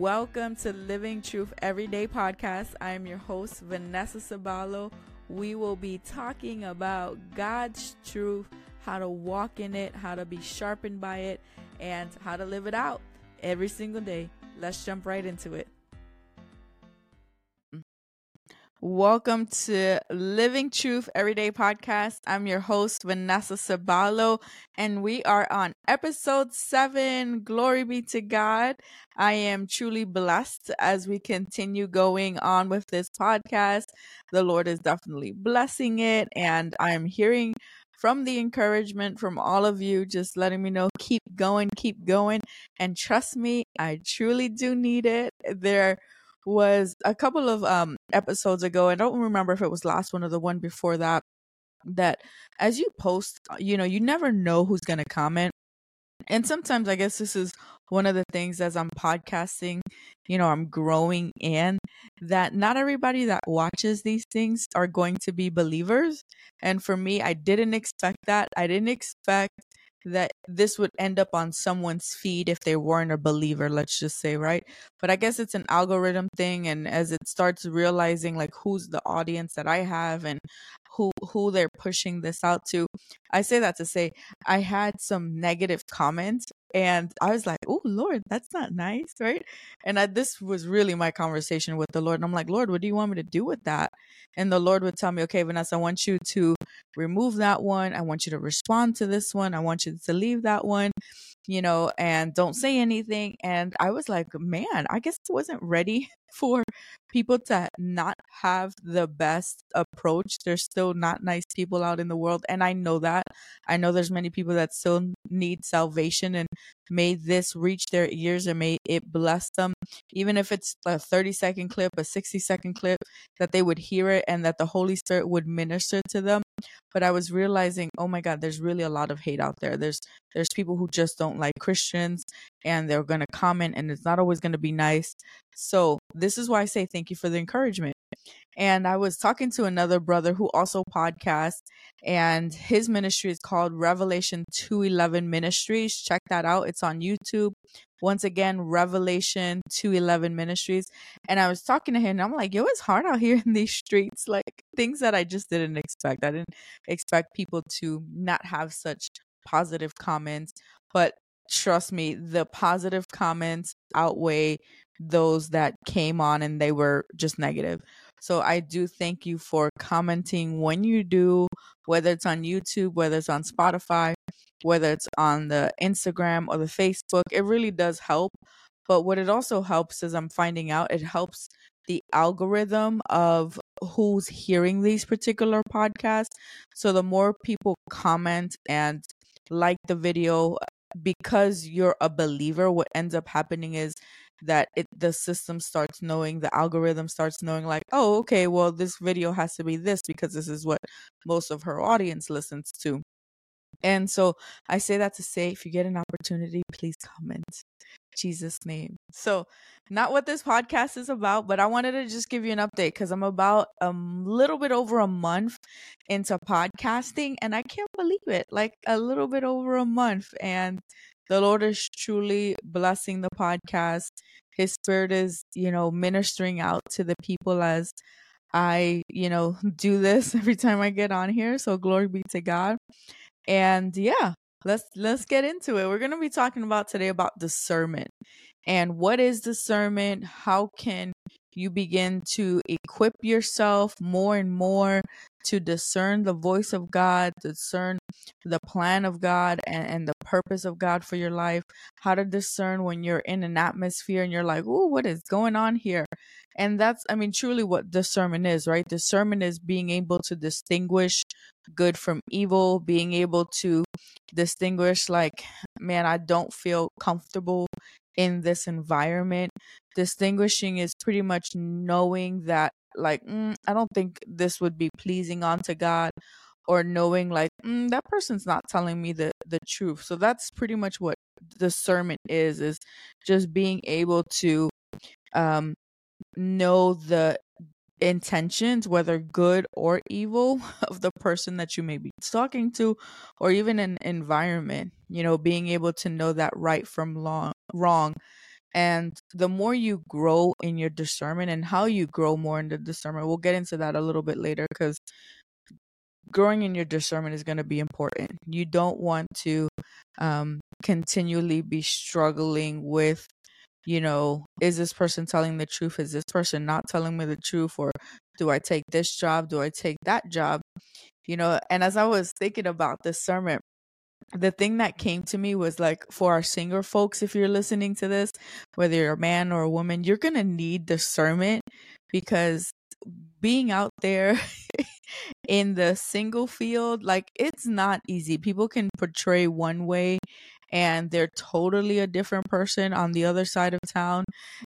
Welcome to Living Truth Everyday Podcast. I am your host, Vanessa Sabalo. We will be talking about God's truth, how to walk in it, how to be sharpened by it, and how to live it out every single day. Let's jump right into it. Welcome to Living Truth Everyday Podcast. I'm your host, Vanessa Sabalo, and we are on episode seven. Glory be to God. I am truly blessed as we continue going on with this podcast. The Lord is definitely blessing it, and I'm hearing from the encouragement from all of you, just letting me know, keep going, keep going. And trust me, I truly do need it. There was a couple of um episodes ago. I don't remember if it was last one or the one before that. That as you post, uh, you know, you never know who's going to comment. And sometimes I guess this is one of the things as I'm podcasting, you know, I'm growing in that not everybody that watches these things are going to be believers. And for me, I didn't expect that. I didn't expect that this would end up on someone's feed if they weren't a believer, let's just say, right? But I guess it's an algorithm thing and as it starts realizing like who's the audience that I have and who who they're pushing this out to. I say that to say I had some negative comments and I was like, "Oh Lord, that's not nice, right?" And I, this was really my conversation with the Lord. And I'm like, "Lord, what do you want me to do with that?" And the Lord would tell me, "Okay, Vanessa, I want you to remove that one. I want you to respond to this one. I want you to leave that one." You know, and don't say anything. And I was like, man, I guess I wasn't ready for people to not have the best approach. There's still not nice people out in the world. And I know that. I know there's many people that still need salvation and may this reach their ears and may it bless them. Even if it's a 30 second clip, a 60 second clip, that they would hear it and that the Holy Spirit would minister to them. But I was realizing, oh my God, there's really a lot of hate out there. There's there's people who just don't like Christians and they're gonna comment and it's not always gonna be nice. So this is why I say thank you for the encouragement. And I was talking to another brother who also podcasts, and his ministry is called Revelation 211 Ministries. Check that out. It's on YouTube. Once again, Revelation 211 Ministries. And I was talking to him, and I'm like, yo, it's hard out here in these streets. Like things that I just didn't expect. I didn't expect people to not have such positive comments. But trust me, the positive comments outweigh those that came on and they were just negative. So I do thank you for commenting when you do, whether it's on YouTube, whether it's on Spotify, whether it's on the Instagram or the Facebook. It really does help. But what it also helps is I'm finding out it helps the algorithm of who's hearing these particular podcasts. So the more people comment and like the video because you're a believer, what ends up happening is that it the system starts knowing the algorithm starts knowing like oh okay well this video has to be this because this is what most of her audience listens to. And so i say that to say if you get an opportunity please comment jesus name so not what this podcast is about but i wanted to just give you an update because i'm about a little bit over a month into podcasting and i can't believe it like a little bit over a month and the Lord is truly blessing the podcast. His spirit is, you know, ministering out to the people as I, you know, do this every time I get on here. So glory be to God. And yeah, let's let's get into it. We're going to be talking about today about discernment. And what is discernment? How can you begin to equip yourself more and more to discern the voice of God, discern the plan of God and, and the purpose of God for your life, how to discern when you're in an atmosphere and you're like, oh, what is going on here? And that's, I mean, truly what discernment is, right? Discernment is being able to distinguish good from evil, being able to distinguish, like, man, I don't feel comfortable in this environment. Distinguishing is pretty much knowing that, like, mm, I don't think this would be pleasing unto God, or knowing, like, mm, that person's not telling me the, the truth. So that's pretty much what discernment is, is just being able to um, know the intentions, whether good or evil, of the person that you may be talking to, or even an environment. You know, being able to know that right from long, wrong. And the more you grow in your discernment and how you grow more in the discernment, we'll get into that a little bit later because growing in your discernment is going to be important. You don't want to um, continually be struggling with, you know, is this person telling the truth? Is this person not telling me the truth? Or do I take this job? Do I take that job? You know, and as I was thinking about discernment, the thing that came to me was like for our singer folks if you're listening to this whether you're a man or a woman you're going to need discernment because being out there in the single field like it's not easy. People can portray one way and they're totally a different person on the other side of town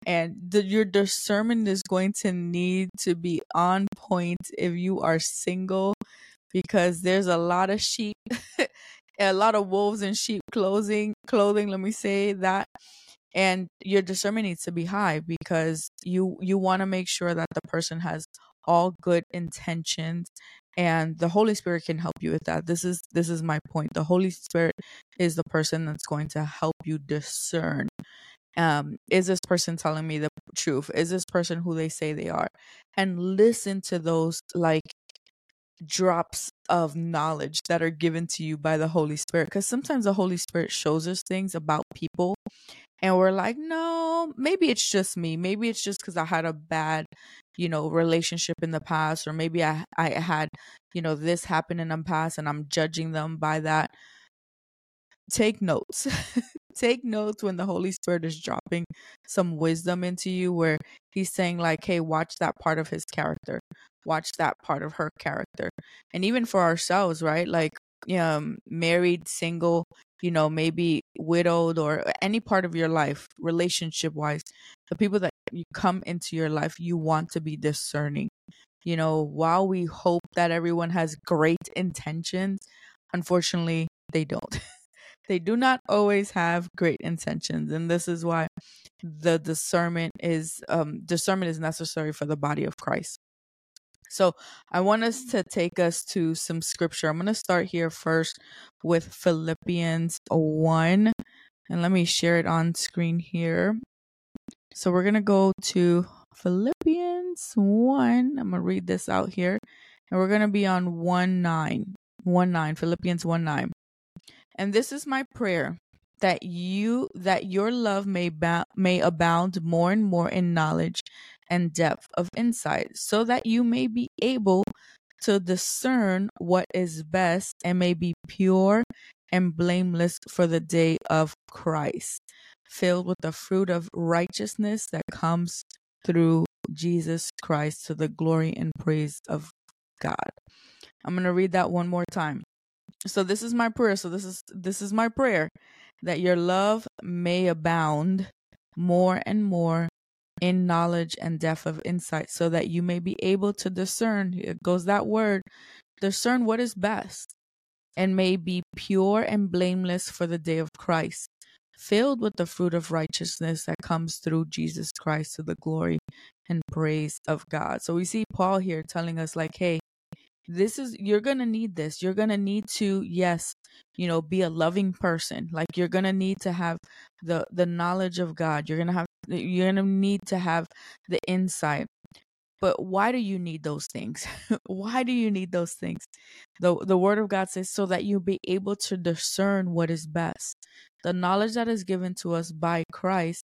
and the, your discernment is going to need to be on point if you are single because there's a lot of sheep a lot of wolves in sheep clothing clothing let me say that. And your discernment needs to be high because you you want to make sure that the person has all good intentions and the holy spirit can help you with that. This is this is my point. The holy spirit is the person that's going to help you discern um is this person telling me the truth? Is this person who they say they are? And listen to those like drops of knowledge that are given to you by the Holy Spirit. Because sometimes the Holy Spirit shows us things about people, and we're like, no, maybe it's just me. Maybe it's just because I had a bad, you know, relationship in the past, or maybe I I had, you know, this happen in the past, and I'm judging them by that. Take notes. Take notes when the Holy Spirit is dropping some wisdom into you, where He's saying like, "Hey, watch that part of His character." watch that part of her character and even for ourselves right like um married single you know maybe widowed or any part of your life relationship wise the people that you come into your life you want to be discerning you know while we hope that everyone has great intentions unfortunately they don't they do not always have great intentions and this is why the discernment is um discernment is necessary for the body of Christ so I want us to take us to some scripture. I'm going to start here first with Philippians 1. And let me share it on screen here. So we're going to go to Philippians 1. I'm going to read this out here. And we're going to be on 1 9. 1 9. Philippians 1 9. And this is my prayer that you that your love may ba- may abound more and more in knowledge and depth of insight, so that you may be able to discern what is best and may be pure and blameless for the day of Christ, filled with the fruit of righteousness that comes through Jesus Christ to the glory and praise of God. I'm going to read that one more time. So this is my prayer. So this is this is my prayer that your love may abound more and more in knowledge and depth of insight, so that you may be able to discern, it goes that word, discern what is best, and may be pure and blameless for the day of Christ, filled with the fruit of righteousness that comes through Jesus Christ to the glory and praise of God. So we see Paul here telling us, like, hey, this is you're gonna need this. You're gonna need to yes you know be a loving person. Like you're gonna need to have the the knowledge of god. You're gonna have you're gonna need to have the insight. But why do you need those things? Why do you need those things? The the word of god says so that you'll be able to discern what is best. The knowledge that is given to us by christ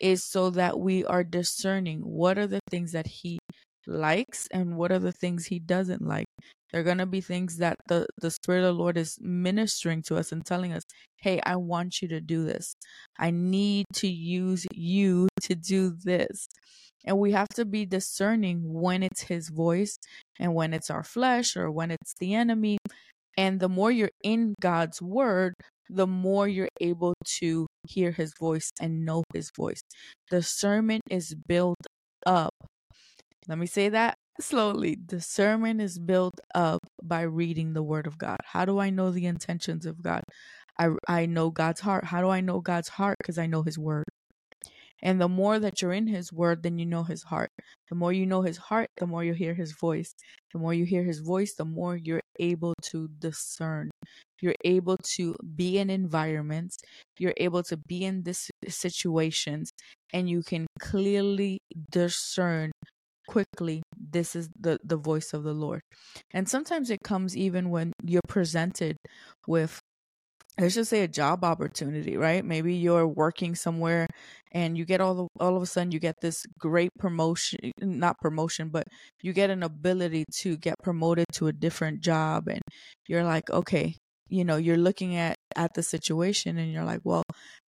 is so that we are discerning what are the things that he likes and what are the things he doesn't like. There are going to be things that the, the Spirit of the Lord is ministering to us and telling us, hey, I want you to do this. I need to use you to do this. And we have to be discerning when it's his voice and when it's our flesh or when it's the enemy. And the more you're in God's word, the more you're able to hear his voice and know his voice. Discernment is built up let me say that slowly. Discernment is built up by reading the word of God. How do I know the intentions of God? I I know God's heart. How do I know God's heart? Because I know his word. And the more that you're in his word, then you know his heart. The more you know his heart, the more you hear his voice. The more you hear his voice, the more you're able to discern. You're able to be in environments, you're able to be in this situations, and you can clearly discern quickly this is the the voice of the lord and sometimes it comes even when you're presented with let's just say a job opportunity, right? Maybe you're working somewhere and you get all the, all of a sudden you get this great promotion, not promotion, but you get an ability to get promoted to a different job and you're like, okay, you know, you're looking at at the situation and you're like, well,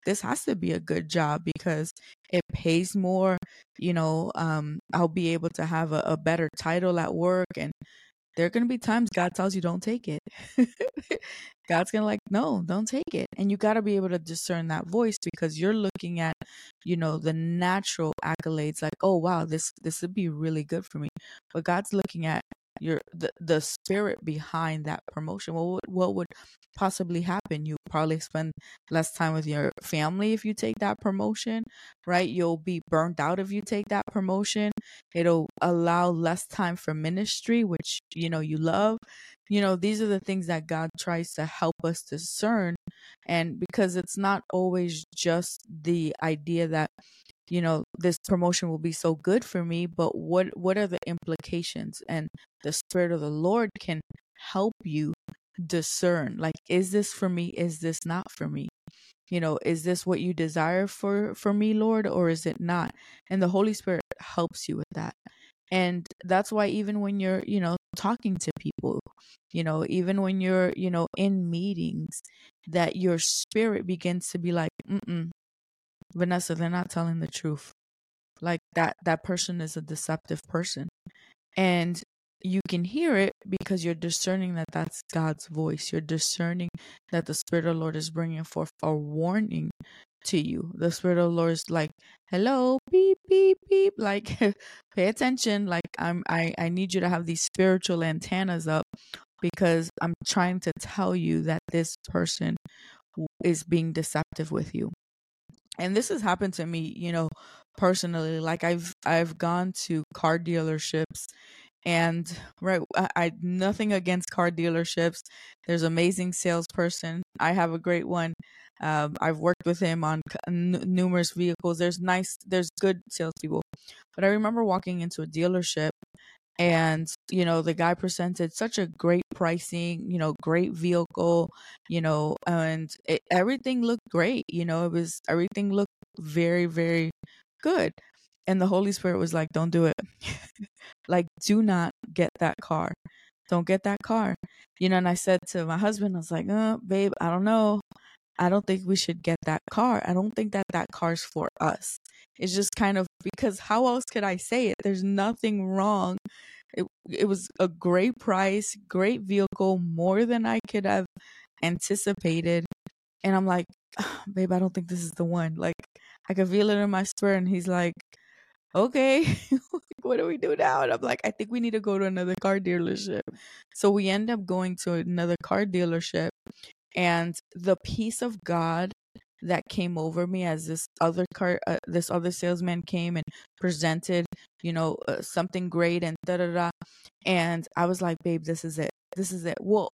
this has to be a good job because it pays more, you know, um I'll be able to have a, a better title at work and there are going to be times God tells you don't take it. God's going to like, no, don't take it. And you got to be able to discern that voice because you're looking at, you know, the natural accolades like, oh, wow, this, this would be really good for me. But God's looking at your the, the spirit behind that promotion what would, what would possibly happen? You probably spend less time with your family if you take that promotion right? You'll be burned out if you take that promotion. It'll allow less time for ministry which you know you love. You know these are the things that god tries to help us discern and because it's not always just the idea that you know this promotion will be so good for me but what what are the implications? And the spirit of the lord can help you discern like is this for me? Is this not for me? You know is this what you desire for for me lord or is it not? And the holy spirit helps you with that. And that's why even when you're you know talking to people you know even when you're you know in meetings that your spirit begins to be like mm Vanessa, they're not telling the truth. Like that that person is a deceptive person. And you can hear it because you're discerning that that's God's voice. You're discerning that the Spirit of the Lord is bringing forth a warning to you. The Spirit of the Lord is like, "Hello, beep beep beep." Like, pay attention. Like, I'm I I need you to have these spiritual antennas up because I'm trying to tell you that this person is being deceptive with you and this has happened to me you know personally like i've i've gone to car dealerships and right I, I nothing against car dealerships. There's amazing salesperson. I have a great one. Um, i've worked with him on n- numerous vehicles. There's nice there's good salespeople. But i remember walking into a dealership and you know the guy presented such a great pricing you know great vehicle you know and it, everything looked great you know it was everything looked very very good. And the holy spirit was like don't do it. Like do not get that car. Don't get that car. You know and i said to my husband i was like uh babe i don't know I don't think we should get that car. I don't think that that car's for us. It's just kind of because how else could I say it? There's nothing wrong. It, it was a great price, great vehicle, more than I could have anticipated. And I'm like, oh, babe, I don't think this is the one. Like, I could feel it in my spirit. And he's like, okay, what do we do now? And I'm like, I think we need to go to another car dealership. So we end up going to another car dealership and the peace of God that came over me as this other car uh, this other salesman came and presented you know uh, something great and da da da and i was like babe this is it this is it well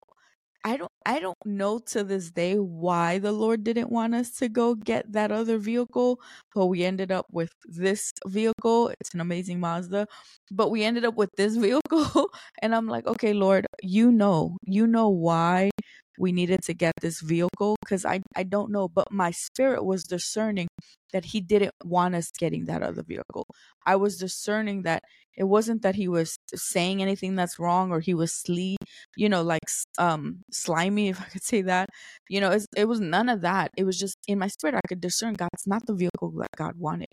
I don't I don't know to this day why the Lord didn't want us to go get that other vehicle, but we ended up with this vehicle. It's an amazing Mazda, but we ended up with this vehicle and I'm like, "Okay, Lord, you know. You know why we needed to get this vehicle because I, I don't know, but my spirit was discerning that he didn't want us getting that other vehicle. I was discerning that it wasn't that he was saying anything that's wrong or he was slee, you know, like um slimy, if I could say that. You know, it was none of that. It was just in my spirit, I could discern God's not the vehicle that God wanted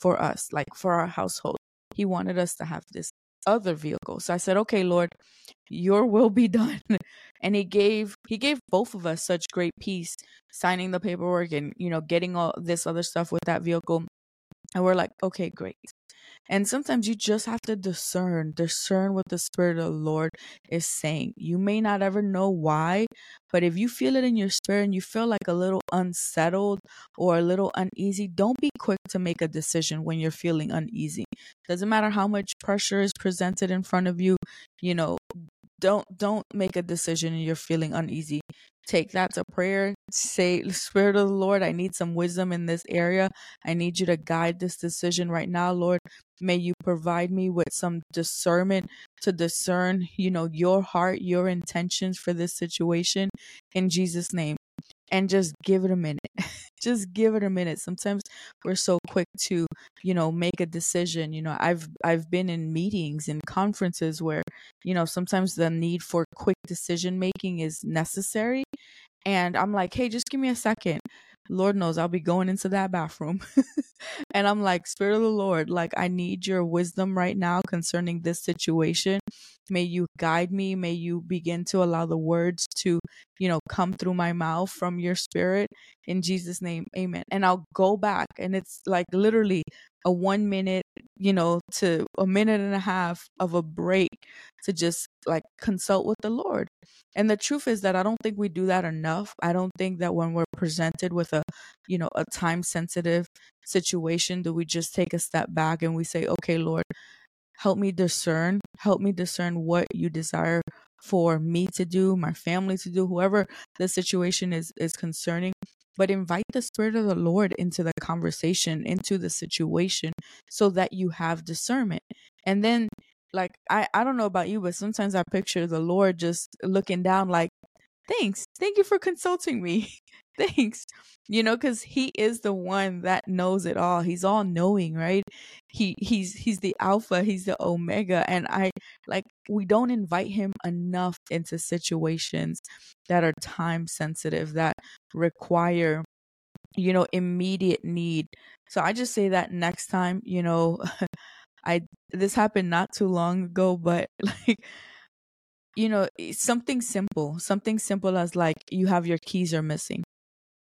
for us, like for our household. He wanted us to have this other vehicle. So I said, "Okay, Lord, your will be done." And he gave he gave both of us such great peace signing the paperwork and, you know, getting all this other stuff with that vehicle. And we're like, "Okay, great." And sometimes you just have to discern, discern what the Spirit of the Lord is saying. You may not ever know why, but if you feel it in your spirit and you feel like a little unsettled or a little uneasy, don't be quick to make a decision when you're feeling uneasy. Doesn't matter how much pressure is presented in front of you, you know, don't don't make a decision and you're feeling uneasy take that to prayer say spirit of the lord i need some wisdom in this area. I need you to guide this decision right now lord. May you provide me with some discernment to discern you know your heart your intentions for this situation in jesus name. And just give it a minute. just give it a minute. Sometimes we're so quick to, you know, make a decision. You know, I've I've been in meetings and conferences where, you know, sometimes the need for quick decision making is necessary. And I'm like, hey, just give me a second. Lord knows I'll be going into that bathroom. and I'm like, Spirit of the Lord, like, I need your wisdom right now concerning this situation. May you guide me. May you begin to allow the words to, you know, come through my mouth from your spirit. In Jesus' name, amen. And I'll go back, and it's like literally a one minute, you know, to a minute and a half of a break to just like consult with the Lord. And the truth is that I don't think we do that enough. I don't think that when we're presented with a, you know, a time sensitive situation, do we just take a step back and we say, okay, Lord, help me discern, help me discern what you desire for me to do, my family to do, whoever the situation is is concerning. But invite the Spirit of the Lord into the conversation, into the situation, so that you have discernment. And then like I I don't know about you, but sometimes I picture the Lord just looking down like, "Thanks. Thank you for consulting me. Thanks." You know, cuz he is the one that knows it all. He's all knowing, right? He he's he's the alpha, he's the omega, and I like we don't invite him enough into situations that are time sensitive that require you know immediate need. So I just say that next time, you know, I this happened not too long ago, but like you know, something simple, something simple as like you have your keys are missing.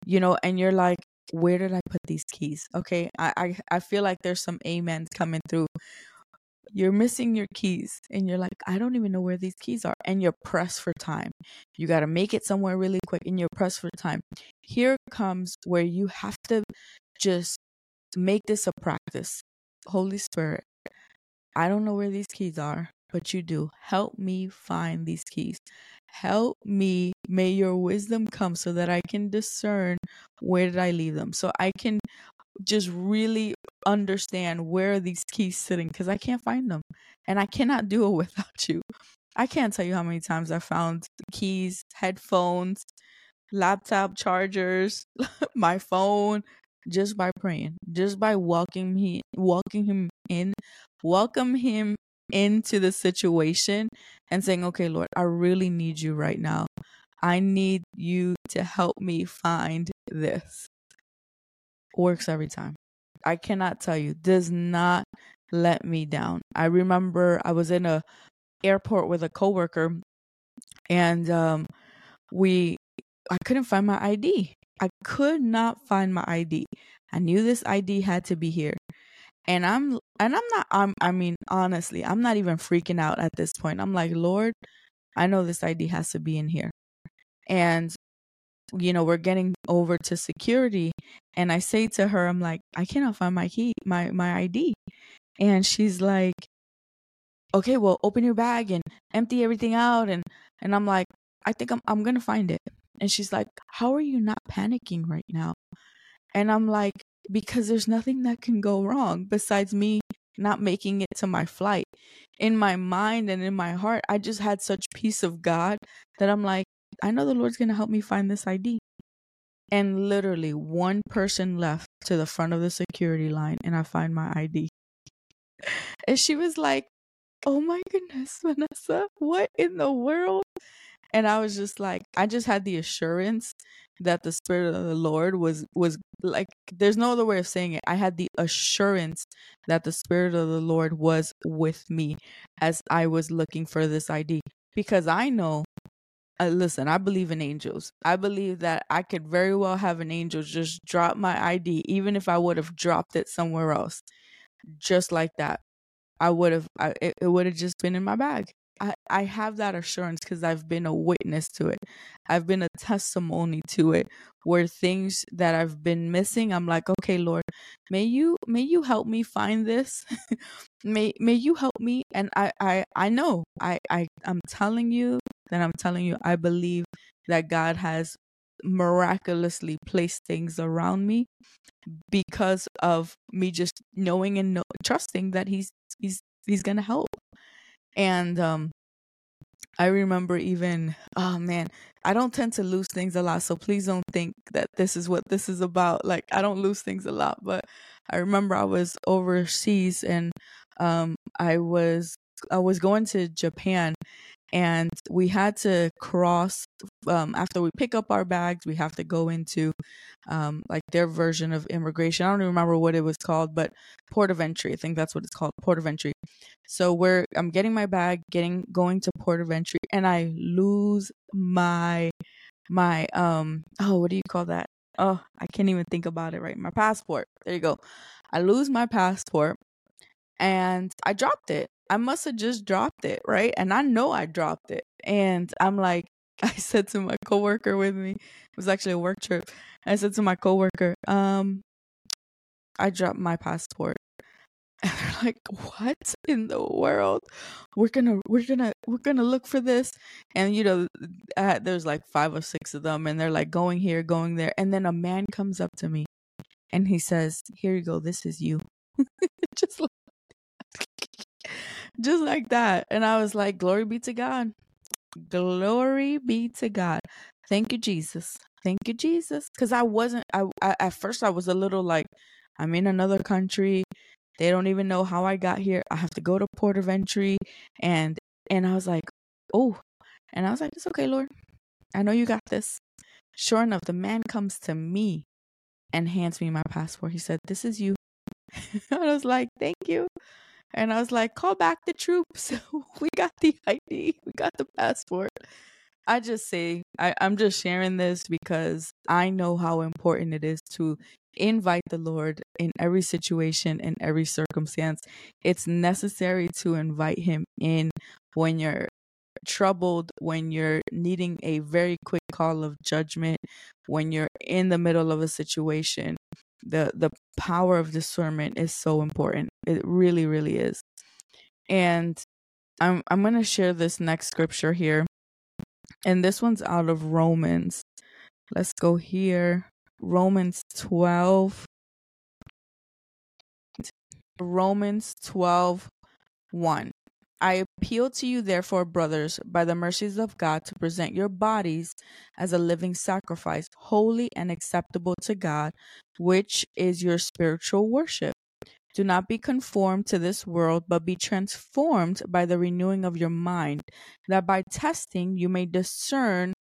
You know, and you're like, where did I put these keys? Okay. I I, I feel like there's some amens coming through. You're missing your keys and you're like, I don't even know where these keys are. And you're pressed for time. You got to make it somewhere really quick and you're pressed for time. Here comes where you have to just make this a practice. Holy Spirit, I don't know where these keys are, but you do. Help me find these keys. Help me. May your wisdom come so that I can discern where did I leave them. So I can just really understand where these keys sitting because I can't find them. And I cannot do it without you. I can't tell you how many times I found keys, headphones, laptop chargers, my phone, just by praying, just by walking me walking him in, welcome him into the situation and saying, "Okay, Lord, I really need you right now. I need you to help me find this." Works every time. I cannot tell you, does not let me down. I remember I was in a airport with a coworker and um we I couldn't find my ID. I could not find my ID. I knew this ID had to be here. And I'm and I'm not I'm I mean honestly, I'm not even freaking out at this point. I'm like, "Lord, I know this ID has to be in here." And you know, we're getting over to security and I say to her, I'm like, "I cannot find my key, my my ID." And she's like, "Okay, well, open your bag and empty everything out." And and I'm like, "I think I'm I'm going to find it." And she's like, How are you not panicking right now? And I'm like, Because there's nothing that can go wrong besides me not making it to my flight. In my mind and in my heart, I just had such peace of God that I'm like, I know the Lord's going to help me find this ID. And literally, one person left to the front of the security line, and I find my ID. And she was like, Oh my goodness, Vanessa, what in the world? And I was just like, I just had the assurance that the spirit of the Lord was was like there's no other way of saying it. I had the assurance that the spirit of the Lord was with me as I was looking for this ID because I know uh, listen, I believe in angels. I believe that I could very well have an angel just drop my ID even if I would have dropped it somewhere else. Just like that. I would have, it, it would have just been in my bag. I, I have that assurance because I've been a witness to it. I've been a testimony to it where things that I've been missing, I'm like, okay, Lord, may you may you help me find this. may may you help me. And I, I I know. I, I I'm telling you that I'm telling you, I believe that God has miraculously placed things around me because of me just knowing and know, trusting that he's he's he's gonna help and um I remember even oh man, I don't tend to lose things a lot, so please don't think that this is what this is about. Like I don't lose things a lot, but I remember I was overseas and um I was I was going to Japan and we had to cross um, after we pick up our bags we have to go into um, like their version of immigration. I don't even remember what it was called but port of entry i think that's what it's called port of entry. So we're i'm getting my bag getting going to port of entry and i lose my my um oh what do you call that? Oh i can't even think about it right my passport. There you go. I lose my passport and i dropped it I must have just dropped it, right? And I know I dropped it. And I'm like, I said to my coworker with me, it was actually a work trip. I said to my coworker, um, I dropped my passport. And they're like, "What in the world? We're gonna, we're gonna, we're gonna look for this." And you know, there's like five or six of them, and they're like going here, going there, and then a man comes up to me, and he says, "Here you go. This is you." Just like just like that. And I was like, Glory be to God. Glory be to God. Thank you, Jesus. Thank you, Jesus. Because I wasn't, I, I, at first, I was a little like, I'm in another country. They don't even know how I got here. I have to go to port of entry. And, and I was like, oh, and I was like, it's okay, Lord. I know you got this. Sure enough, the man comes to me and hands me my passport. He said, This is you. I was like, Thank you. And I was like, call back the troops. we got the ID, we got the passport. I just say, I, I'm just sharing this because I know how important it is to invite the Lord in every situation, in every circumstance. It's necessary to invite Him in when you're troubled, when you're needing a very quick call of judgment, when you're in the middle of a situation the the power of discernment is so important. It really, really is. And I'm I'm gonna share this next scripture here. And this one's out of Romans. Let's go here. Romans 12. Romans 12 1. I appeal to you, therefore, brothers, by the mercies of God, to present your bodies as a living sacrifice, holy and acceptable to God, which is your spiritual worship. Do not be conformed to this world, but be transformed by the renewing of your mind, that by testing you may discern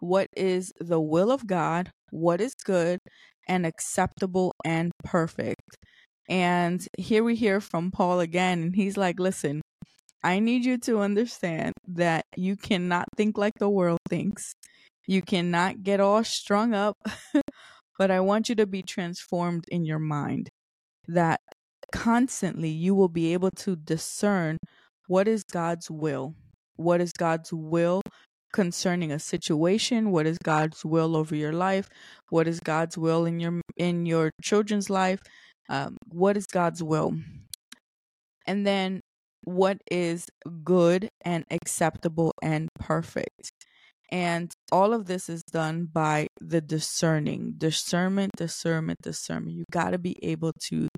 what is the will of God, what is good and acceptable and perfect. And here we hear from Paul again, and he's like, Listen, I need you to understand that you cannot think like the world thinks. You cannot get all strung up, but I want you to be transformed in your mind. That constantly you will be able to discern what is God's will. What is God's will concerning a situation? What is God's will over your life? What is God's will in your in your children's life? Um, what is God's will? And then what is good and acceptable and perfect. And all of this is done by the discerning, discernment, discernment, discernment. You got to be able to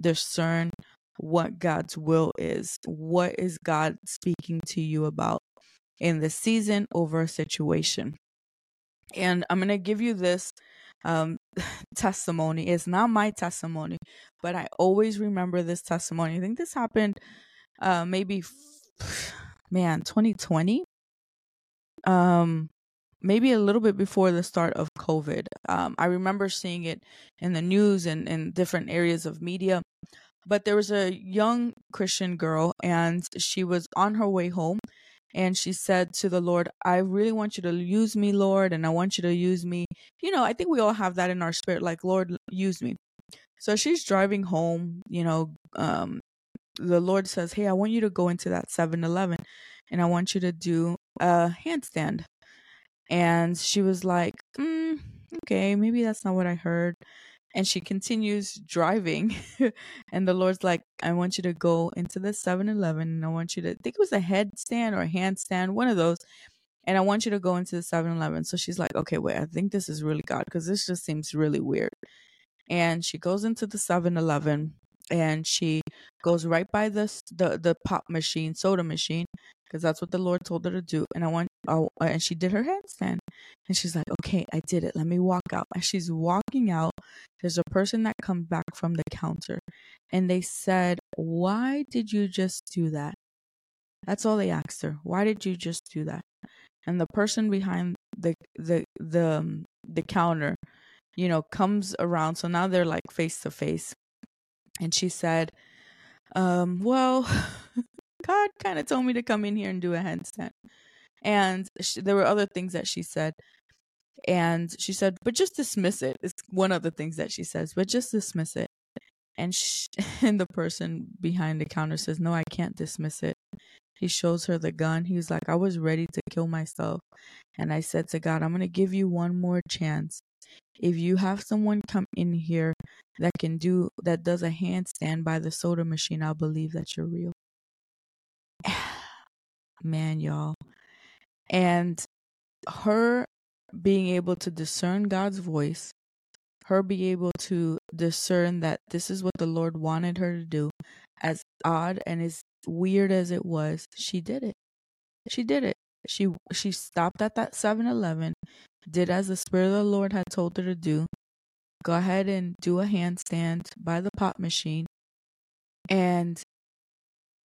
discern what God's will is. What is God speaking to you about in the season over a situation? And I'm going to give you this um, testimony. It's not my testimony, but I always remember this testimony. I think this happened uh, maybe, man, 2020. Um, maybe a little bit before the start of COVID. Um, I remember seeing it in the news and in different areas of media. But there was a young Christian girl, and she was on her way home. And she said to the Lord, I really want you to use me, Lord, and I want you to use me. You know, I think we all have that in our spirit, like, Lord, use me. So she's driving home, you know, um, the Lord says, Hey, I want you to go into that 7 Eleven and I want you to do a handstand. And she was like, mm, Okay, maybe that's not what I heard. And she continues driving. and the Lord's like, I want you to go into the 7 Eleven and I want you to, I think it was a headstand or a handstand, one of those. And I want you to go into the 7 Eleven. So she's like, okay, wait, I think this is really God because this just seems really weird. And she goes into the 7 Eleven and she goes right by the the, the pop machine, soda machine, because that's what the Lord told her to do. And I want, oh, and she did her handstand, and she's like, "Okay, I did it. Let me walk out." As she's walking out, there's a person that comes back from the counter, and they said, "Why did you just do that?" That's all they asked her. Why did you just do that? And the person behind the the the um, the counter, you know, comes around. So now they're like face to face and she said, um, well, God kind of told me to come in here and do a handstand. And she, there were other things that she said. And she said, but just dismiss it. It's one of the things that she says, but just dismiss it. And, she, and the person behind the counter says, no, I can't dismiss it. He shows her the gun. He's like, I was ready to kill myself. And I said to God, I'm going to give you one more chance. If you have someone come in here that can do that does a handstand by the soda machine, I'll believe that you're real. Man, y'all. And her being able to discern God's voice, her being able to discern that this is what the Lord wanted her to do, as odd and as weird as it was, she did it. She did it. She she stopped at that 7-Eleven, did as the Spirit of the Lord had told her to do, go ahead and do a handstand by the pop machine. And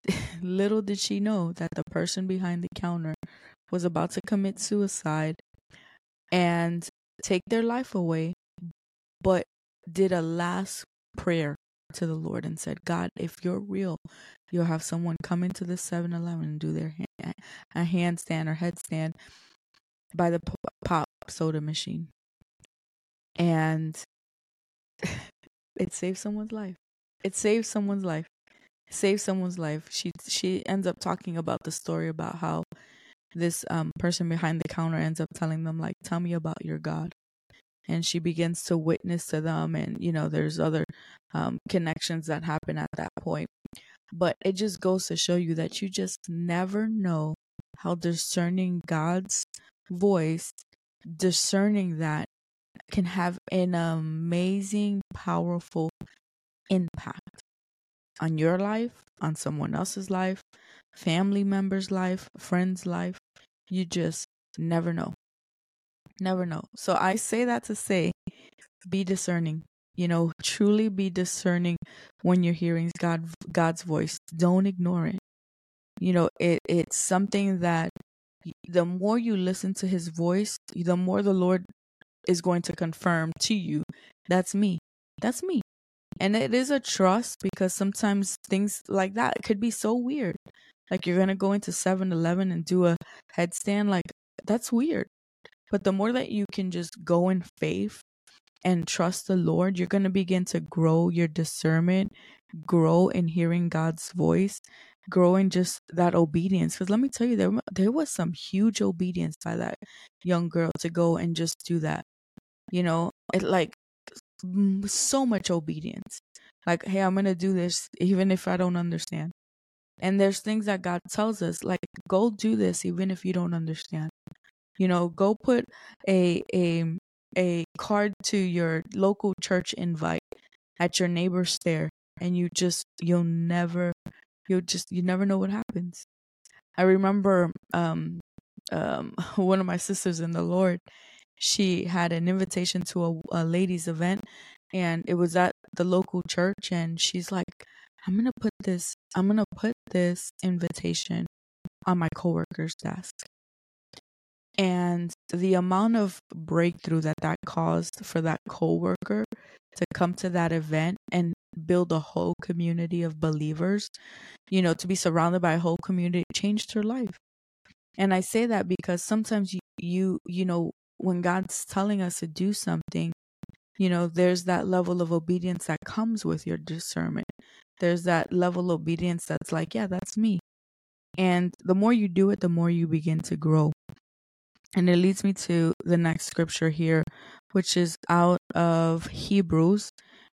little did she know that the person behind the counter was about to commit suicide and take their life away, but did a last prayer to the Lord and said, God, if you're real, you'll have someone come into the 7 Eleven and do their hand, a handstand or headstand by the pop soda machine. And it saves someone's life. It saves someone's life. Saves someone's life. She she ends up talking about the story about how this um person behind the counter ends up telling them like, "Tell me about your God." And she begins to witness to them, and you know, there's other um, connections that happen at that point. But it just goes to show you that you just never know how discerning God's voice, discerning that can have an amazing, powerful impact on your life, on someone else's life, family member's life, friend's life. You just never know. Never know. So I say that to say be discerning. You know, truly be discerning when you're hearing God God's voice. Don't ignore it. You know, it it's something that the more you listen to his voice, the more the Lord is going to confirm to you that's me. That's me. And it is a trust because sometimes things like that could be so weird. Like you're going to go into 7 Eleven and do a headstand. Like that's weird. But the more that you can just go in faith and trust the Lord, you're going to begin to grow your discernment, grow in hearing God's voice, grow in just that obedience. Because let me tell you, there there was some huge obedience by that young girl to go and just do that. You know, it like mm, so much obedience. Like, hey, I'm gonna do this even if I don't understand. And there's things that God tells us, like, go do this even if you don't understand. You know, go put a a a card to your local church invite at your neighbor's stair and you just you'll never you'll just you never know what happens. I remember um um one of my sisters in the Lord, she had an invitation to a, a ladies event and it was at the local church and she's like I'm going to put this I'm going to put this invitation on my coworker's desk. And the amount of breakthrough that that caused for that coworker to come to that event and build a whole community of believers, you know, to be surrounded by a whole community changed her life. And I say that because sometimes you, you, you know, when God's telling us to do something, you know, there's that level of obedience that comes with your discernment. there's that level of obedience that's like, yeah, that's me. And the more you do it, the more you begin to grow. And it leads me to the next scripture here, which is out of Hebrews.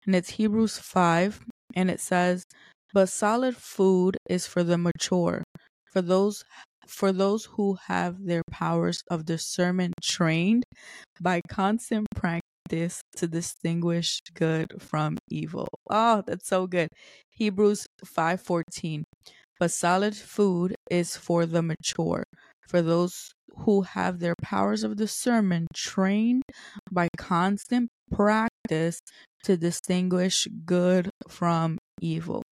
And it's Hebrews 5. And it says, But solid food is for the mature, for those for those who have their powers of discernment trained by constant practice to distinguish good from evil. Oh, that's so good. Hebrews 5:14. But solid food is for the mature, for those who have their powers of discernment trained by constant practice to distinguish good from evil.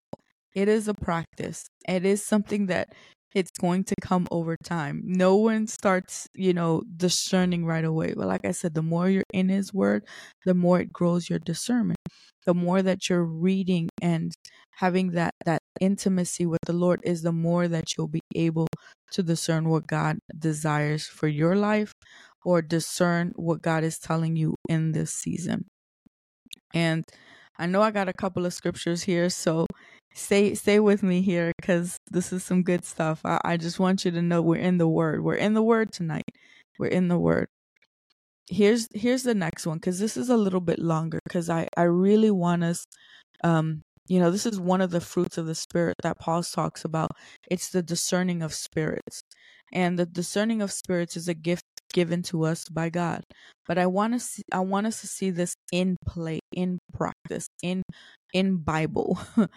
It is a practice. It is something that it's going to come over time. No one starts, you know, discerning right away. But like I said, the more you're in his word, the more it grows your discernment. The more that you're reading and having that that intimacy with the Lord is the more that you'll be able to discern what God desires for your life or discern what God is telling you in this season. And I know I got a couple of scriptures here, so stay stay with me here because this is some good stuff. I, I just want you to know we're in the word. We're in the word tonight. We're in the word. Here's here's the next one because this is a little bit longer because I I really want us um you know this is one of the fruits of the spirit that Paul talks about. It's the discerning of spirits. And the discerning of spirits is a gift given to us by God. But I want to see I want us to see this in play, in practice, in in Bible.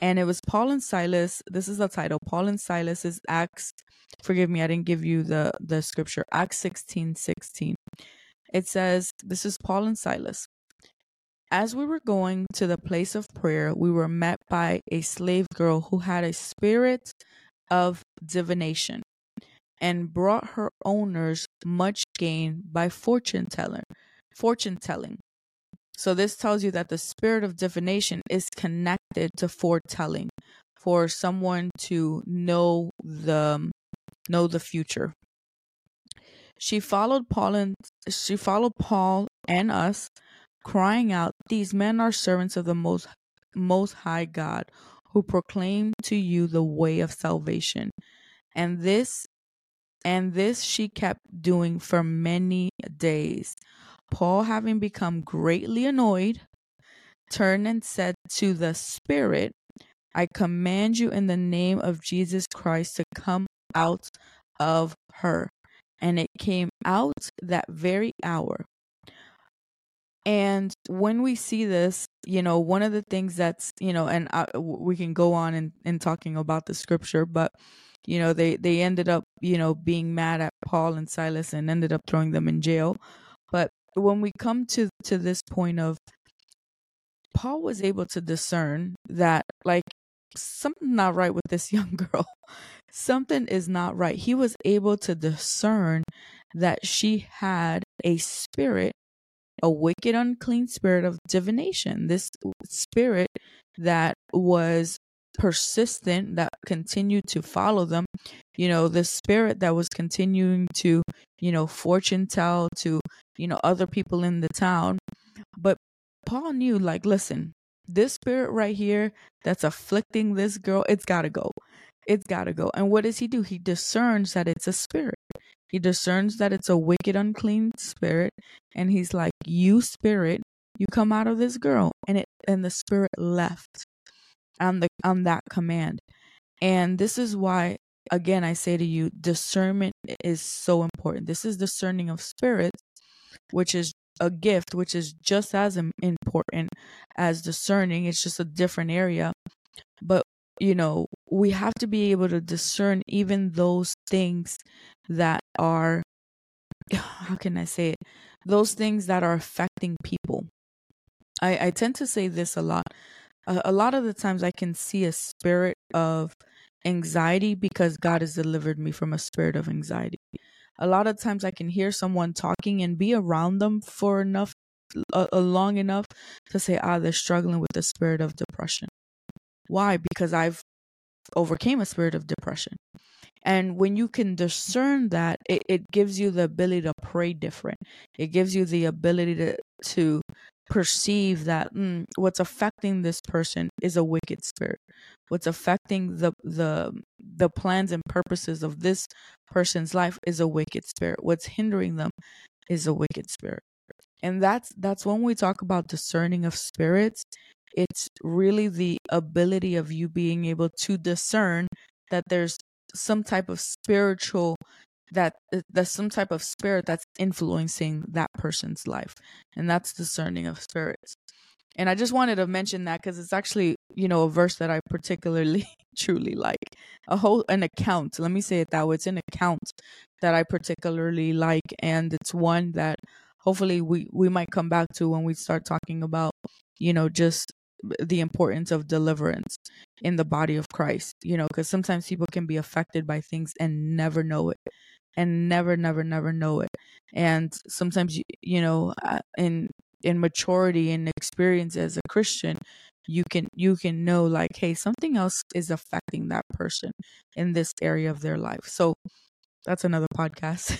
and it was Paul and Silas. This is the title. Paul and Silas is Acts. Forgive me, I didn't give you the the scripture. Acts 16, 16. It says, This is Paul and Silas. As we were going to the place of prayer, we were met by a slave girl who had a spirit of divination and brought her owners much gain by fortune telling. Fortune telling. So this tells you that the spirit of divination is connected to foretelling, for someone to know the know the future. She followed Paul and she followed Paul and us, crying out, "These men are servants of the most most high God, who proclaim to you the way of salvation." And this and this she kept doing for many days. Paul, having become greatly annoyed, turned and said to the Spirit, I command you in the name of Jesus Christ to come out of her. And it came out that very hour. And when we see this, you know, one of the things that's, you know, and uh, I, we can go on in, in talking about the scripture, but you know they they ended up you know being mad at Paul and Silas and ended up throwing them in jail. But when we come to to this point of Paul was able to discern that like something not right with this young girl. Something is not right. He was able to discern that she had a spirit a wicked unclean spirit of divination. This spirit that was persistent that continued to follow them. You know the spirit that was continuing to you know fortune tell to you know other people in the town. But paul knew like listen this spirit right here that's afflicting this girl it's got to go. It's got to go. And what does he do? He discerns that it's a spirit. He discerns that it's a wicked unclean spirit. And he's like you spirit you come out of this girl. And it and the spirit left on the on that command. And this is why again I say to you discernment is so important. This is discerning of spirits which is a gift which is just as important as discerning. It's just a different area. But you know, we have to be able to discern even those things that are how can I say it? Those things that are affecting people. I, I tend to say this a lot a, a lot of the times I can see a spirit of anxiety because God has delivered me from a spirit of anxiety. A lot of times I can hear someone talking and be around them for enough, uh, long enough to say, ah, they're struggling with the spirit of depression. Why? Because I've overcame a spirit of depression. And when you can discern that, it, it gives you the ability to pray different. It gives you the ability to to perceive that mm, what's affecting this person is a wicked spirit. What's affecting the the the plans and purposes of this person's life is a wicked spirit. What's hindering them is a wicked spirit. And that's that's when we talk about discerning of spirits it's really the ability of you being able to discern that there's some type of spiritual that uh, there's some type of spirit that's influencing that person's life and that's discerning of spirits. And i just wanted to mention that because it's actually you know a verse that i particularly truly like. A whole an account let me say it that way it's an account that i particularly like and it's one that hopefully we we might come back to when we start talking about you know just the importance of deliverance in the body of Christ, you know, because sometimes people can be affected by things and never know it and never never never know it. And sometimes you, you know uh, in in maturity and experience as a christian you can you can know like hey something else is affecting that person in this area of their life. So that's another podcast.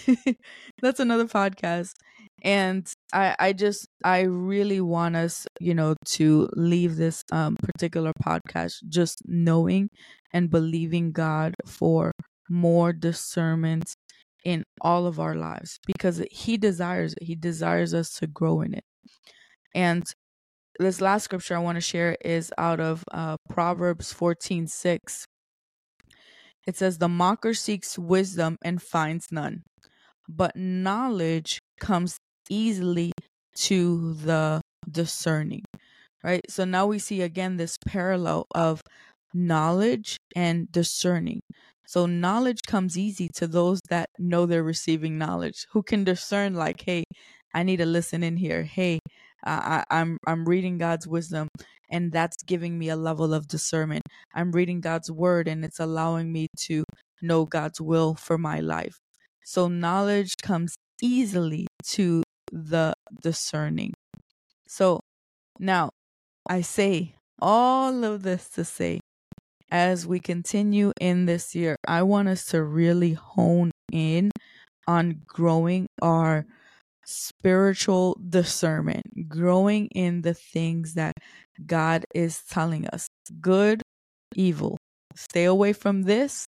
That's another podcast. And i i just i really want us you know to leave this um particular podcast just knowing and believing god for more discernment in all of our lives because he desires it. He desires us to grow in it. And this last scripture I want to share is out of uh, Proverbs 14 6. It says, The mocker seeks wisdom and finds none, but knowledge comes easily to the discerning. Right? So now we see again this parallel of knowledge and discerning. So knowledge comes easy to those that know they're receiving knowledge, who can discern like, hey, I need to listen in here. Hey, I, I'm I'm reading God's wisdom, and that's giving me a level of discernment. I'm reading God's word, and it's allowing me to know God's will for my life. So knowledge comes easily to the discerning. So now I say all of this to say as we continue in this year, I want us to really hone in on growing our spiritual discernment, growing in the things that God is telling us good, evil. Stay away from this.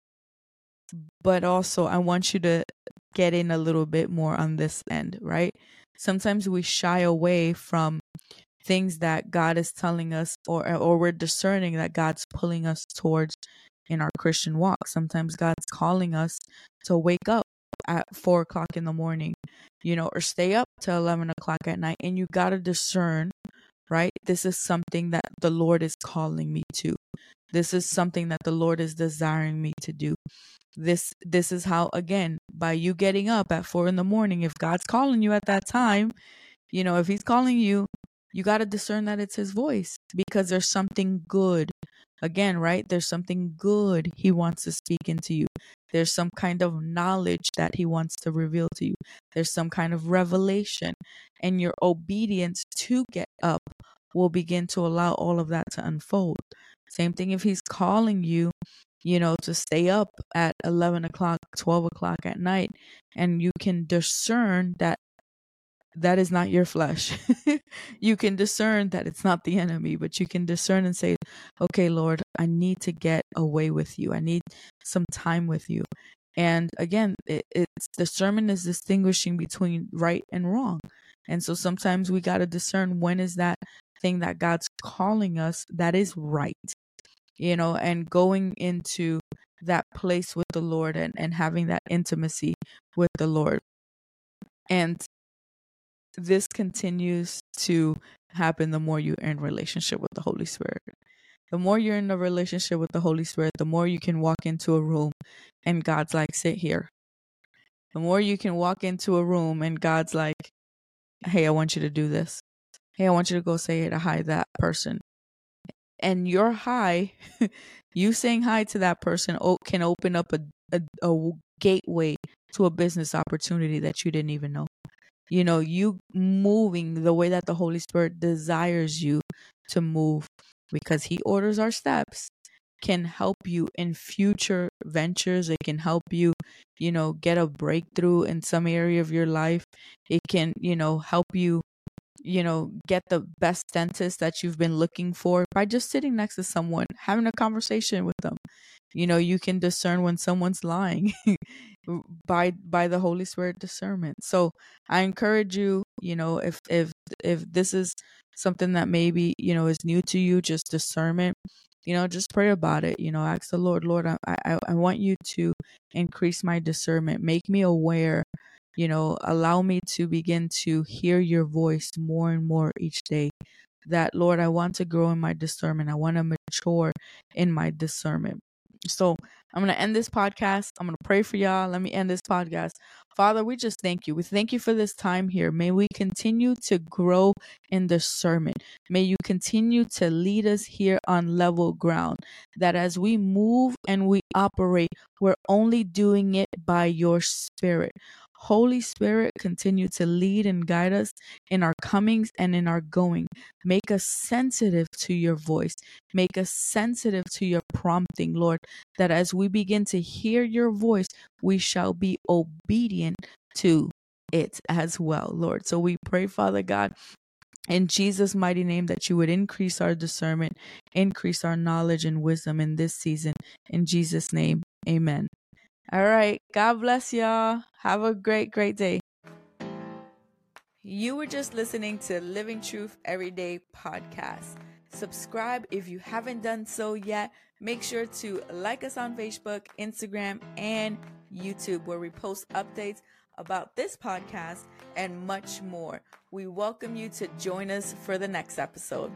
But also, I want you to get in a little bit more on this end, right? Sometimes we shy away from things that God is telling us or uh, or we're discerning that God's pulling us towards in our Christian walk. Sometimes God's calling us to wake up at four o'clock in the morning, you know, or stay up till eleven o'clock at night. And you gotta discern, right? This is something that the Lord is calling me to. This is something that the Lord is desiring me to do. This this is how again, by you getting up at four in the morning, if God's calling you at that time, you know, if he's calling you you got to discern that it's his voice because there's something good. Again, right? There's something good he wants to speak into you. There's some kind of knowledge that he wants to reveal to you. There's some kind of revelation. And your obedience to get up will begin to allow all of that to unfold. Same thing if he's calling you, you know, to stay up at 11 o'clock, 12 o'clock at night, and you can discern that that is not your flesh. you can discern that it's not the enemy, but you can discern and say, okay, Lord, I need to get away with you. I need some time with you. And again, it, it's sermon is distinguishing between right and wrong. And so sometimes we got to discern when is that thing that God's calling us that is right, you know, and going into that place with the Lord and, and having that intimacy with the Lord. And this continues to happen the more you're in relationship with the Holy Spirit. The more you're in a relationship with the Holy Spirit, the more you can walk into a room and God's like, sit here. The more you can walk into a room and God's like, hey, I want you to do this. Hey, I want you to go say hi to that person. And your hi, you saying hi to that person can open up a, a, a gateway to a business opportunity that you didn't even know you know you moving the way that the holy spirit desires you to move because he orders our steps can help you in future ventures it can help you you know get a breakthrough in some area of your life it can you know help you you know, get the best dentist that you've been looking for by just sitting next to someone, having a conversation with them. You know, you can discern when someone's lying by by the Holy Spirit discernment. So I encourage you, you know, if if if this is something that maybe, you know, is new to you, just discernment, you know, just pray about it. You know, ask the Lord, Lord, I I, I want you to increase my discernment, make me aware you know, allow me to begin to hear your voice more and more each day. That, Lord, I want to grow in my discernment. I want to mature in my discernment. So I'm going to end this podcast. I'm going to pray for y'all. Let me end this podcast. Father, we just thank you. We thank you for this time here. May we continue to grow in discernment. May you continue to lead us here on level ground. That as we move and we operate, we're only doing it by your spirit. Holy Spirit, continue to lead and guide us in our comings and in our going. Make us sensitive to your voice. Make us sensitive to your prompting, Lord, that as we begin to hear your voice, we shall be obedient to it as well, Lord. So we pray, Father God, in Jesus' mighty name, that you would increase our discernment, increase our knowledge and wisdom in this season. In Jesus' name, amen. All right. God bless y'all. Have a great, great day. You were just listening to Living Truth Everyday podcast. Subscribe if you haven't done so yet. Make sure to like us on Facebook, Instagram, and YouTube, where we post updates about this podcast and much more. We welcome you to join us for the next episode.